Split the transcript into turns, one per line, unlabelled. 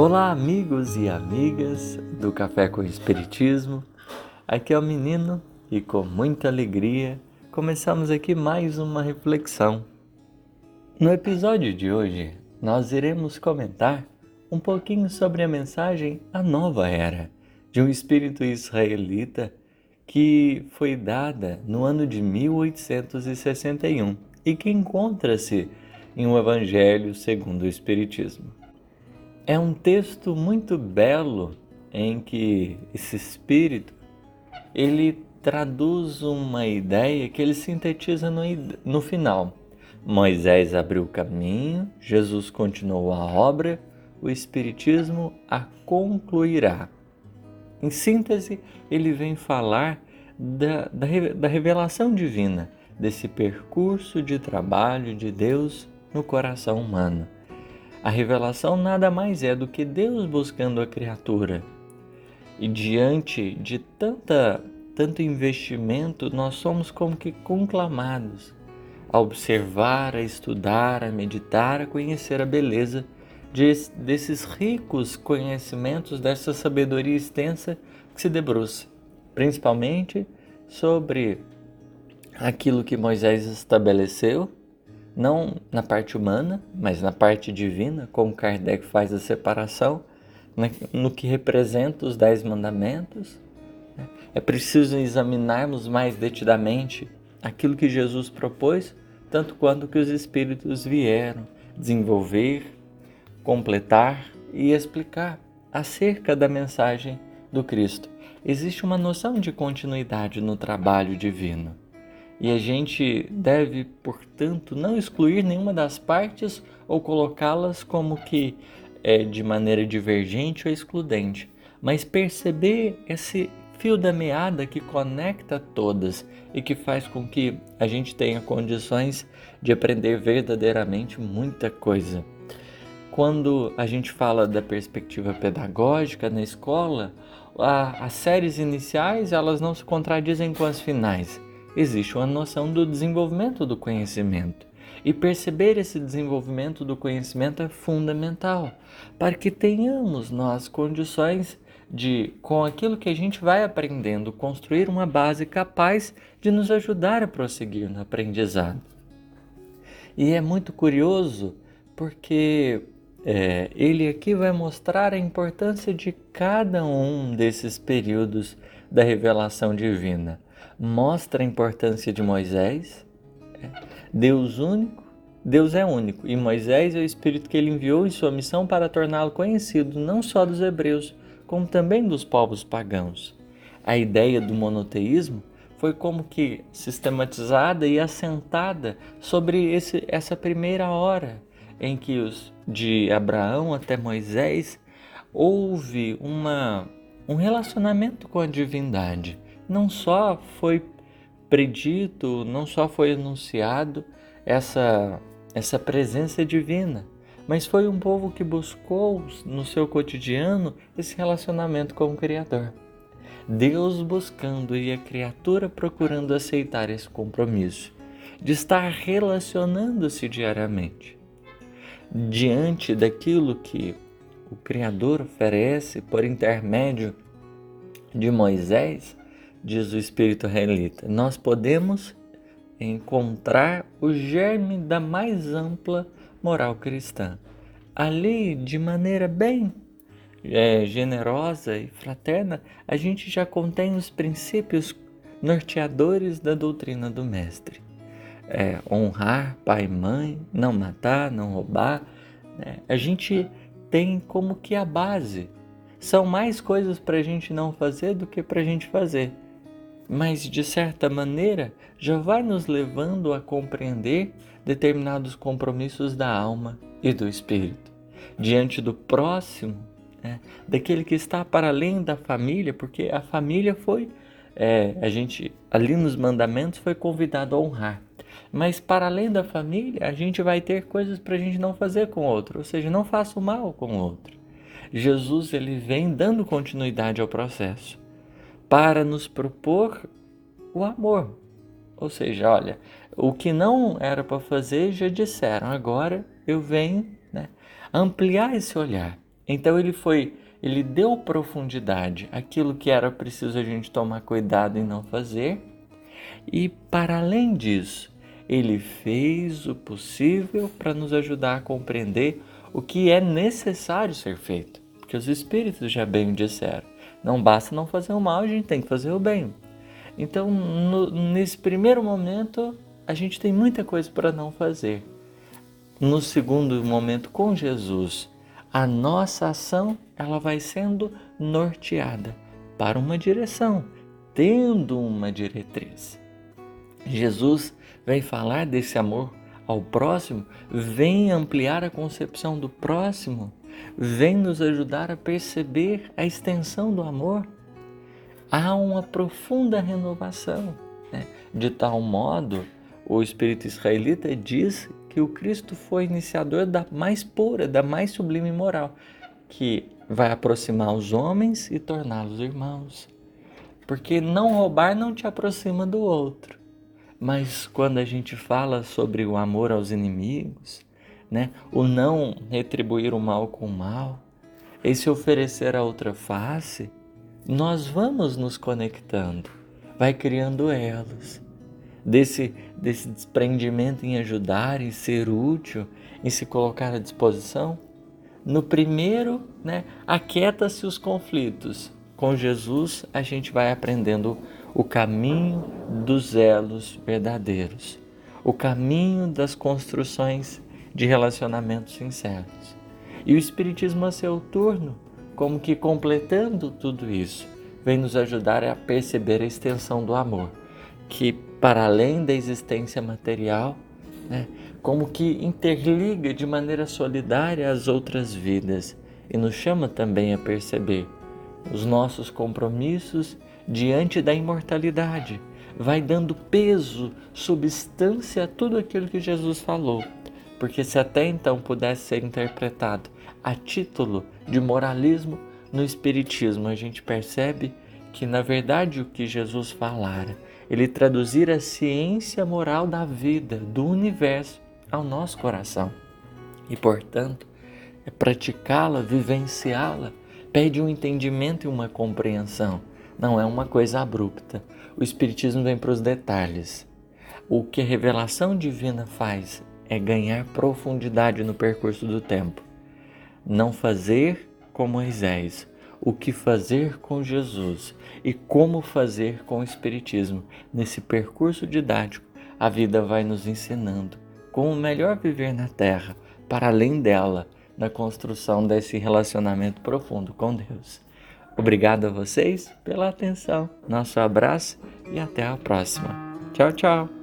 Olá, amigos e amigas do Café com Espiritismo. Aqui é o menino e com muita alegria começamos aqui mais uma reflexão. No episódio de hoje, nós iremos comentar um pouquinho sobre a mensagem A Nova Era, de um espírito israelita que foi dada no ano de 1861 e que encontra-se em um Evangelho segundo o Espiritismo. É um texto muito belo em que esse espírito ele traduz uma ideia que ele sintetiza no, no final. Moisés abriu o caminho, Jesus continuou a obra, o Espiritismo a concluirá. Em síntese, ele vem falar da, da, da revelação divina, desse percurso de trabalho de Deus no coração humano a revelação nada mais é do que Deus buscando a criatura. E diante de tanta, tanto investimento, nós somos como que conclamados a observar, a estudar, a meditar, a conhecer a beleza de, desses ricos conhecimentos, dessa sabedoria extensa que se debruça, principalmente sobre aquilo que Moisés estabeleceu não na parte humana, mas na parte divina, como Kardec faz a separação, né, no que representa os Dez Mandamentos. Né. É preciso examinarmos mais detidamente aquilo que Jesus propôs, tanto quanto que os Espíritos vieram desenvolver, completar e explicar acerca da mensagem do Cristo. Existe uma noção de continuidade no trabalho divino. E a gente deve, portanto, não excluir nenhuma das partes ou colocá-las como que é, de maneira divergente ou excludente, mas perceber esse fio da meada que conecta todas e que faz com que a gente tenha condições de aprender verdadeiramente muita coisa. Quando a gente fala da perspectiva pedagógica na escola, a, as séries iniciais elas não se contradizem com as finais existe uma noção do desenvolvimento do conhecimento. E perceber esse desenvolvimento do conhecimento é fundamental para que tenhamos nós condições de, com aquilo que a gente vai aprendendo, construir uma base capaz de nos ajudar a prosseguir no aprendizado. E é muito curioso porque é, ele aqui vai mostrar a importância de cada um desses períodos da revelação divina mostra a importância de Moisés. É, Deus único, Deus é único e Moisés é o Espírito que ele enviou em sua missão para torná-lo conhecido não só dos hebreus, como também dos povos pagãos. A ideia do monoteísmo foi como que sistematizada e assentada sobre esse, essa primeira hora em que os de Abraão até Moisés houve uma, um relacionamento com a divindade não só foi predito, não só foi anunciado essa, essa presença divina, mas foi um povo que buscou no seu cotidiano esse relacionamento com o Criador. Deus buscando e a criatura procurando aceitar esse compromisso de estar relacionando-se diariamente. Diante daquilo que o Criador oferece por intermédio de Moisés, diz o Espírito Relita, nós podemos encontrar o germe da mais ampla moral cristã. Ali, de maneira bem é, generosa e fraterna, a gente já contém os princípios norteadores da doutrina do Mestre. É, honrar pai e mãe, não matar, não roubar. Né? A gente tem como que a base. São mais coisas para a gente não fazer do que para a gente fazer mas de certa maneira já vai nos levando a compreender determinados compromissos da alma e do espírito. Diante do próximo, né, daquele que está para além da família, porque a família foi, é, a gente ali nos mandamentos foi convidado a honrar. Mas para além da família, a gente vai ter coisas para a gente não fazer com o outro, ou seja, não faça o mal com o outro. Jesus ele vem dando continuidade ao processo para nos propor o amor. Ou seja, olha, o que não era para fazer já disseram, agora eu venho né, ampliar esse olhar. Então ele foi, ele deu profundidade aquilo que era preciso a gente tomar cuidado em não fazer. E para além disso, ele fez o possível para nos ajudar a compreender o que é necessário ser feito, porque os espíritos já bem disseram. Não basta não fazer o mal, a gente tem que fazer o bem. Então, no, nesse primeiro momento, a gente tem muita coisa para não fazer. No segundo momento, com Jesus, a nossa ação ela vai sendo norteada para uma direção, tendo uma diretriz. Jesus vem falar desse amor ao próximo, vem ampliar a concepção do próximo, vem nos ajudar a perceber a extensão do amor. Há uma profunda renovação. Né? De tal modo, o espírito israelita diz que o Cristo foi iniciador da mais pura, da mais sublime moral, que vai aproximar os homens e torná-los irmãos. Porque não roubar não te aproxima do outro. Mas quando a gente fala sobre o amor aos inimigos, né, o não retribuir o mal com o mal, esse oferecer a outra face, nós vamos nos conectando, vai criando elos. Desse, desse desprendimento em ajudar, em ser útil, em se colocar à disposição. No primeiro, né, aquieta-se os conflitos. Com Jesus, a gente vai aprendendo o caminho dos elos verdadeiros, o caminho das construções de relacionamentos sinceros. E o Espiritismo, a seu turno, como que completando tudo isso, vem nos ajudar a perceber a extensão do amor, que para além da existência material, né, como que interliga de maneira solidária as outras vidas e nos chama também a perceber os nossos compromissos diante da imortalidade, vai dando peso, substância a tudo aquilo que Jesus falou. Porque se até então pudesse ser interpretado a título de moralismo, no Espiritismo a gente percebe que, na verdade, o que Jesus falara, ele traduzir a ciência moral da vida, do universo, ao nosso coração. E, portanto, é praticá-la, vivenciá-la, pede um entendimento e uma compreensão não é uma coisa abrupta. O Espiritismo vem para os detalhes. O que a revelação divina faz é ganhar profundidade no percurso do tempo. Não fazer com Moisés, o que fazer com Jesus e como fazer com o Espiritismo. Nesse percurso didático, a vida vai nos ensinando como melhor viver na Terra, para além dela, na construção desse relacionamento profundo com Deus. Obrigado a vocês pela atenção. Nosso abraço e até a próxima. Tchau, tchau.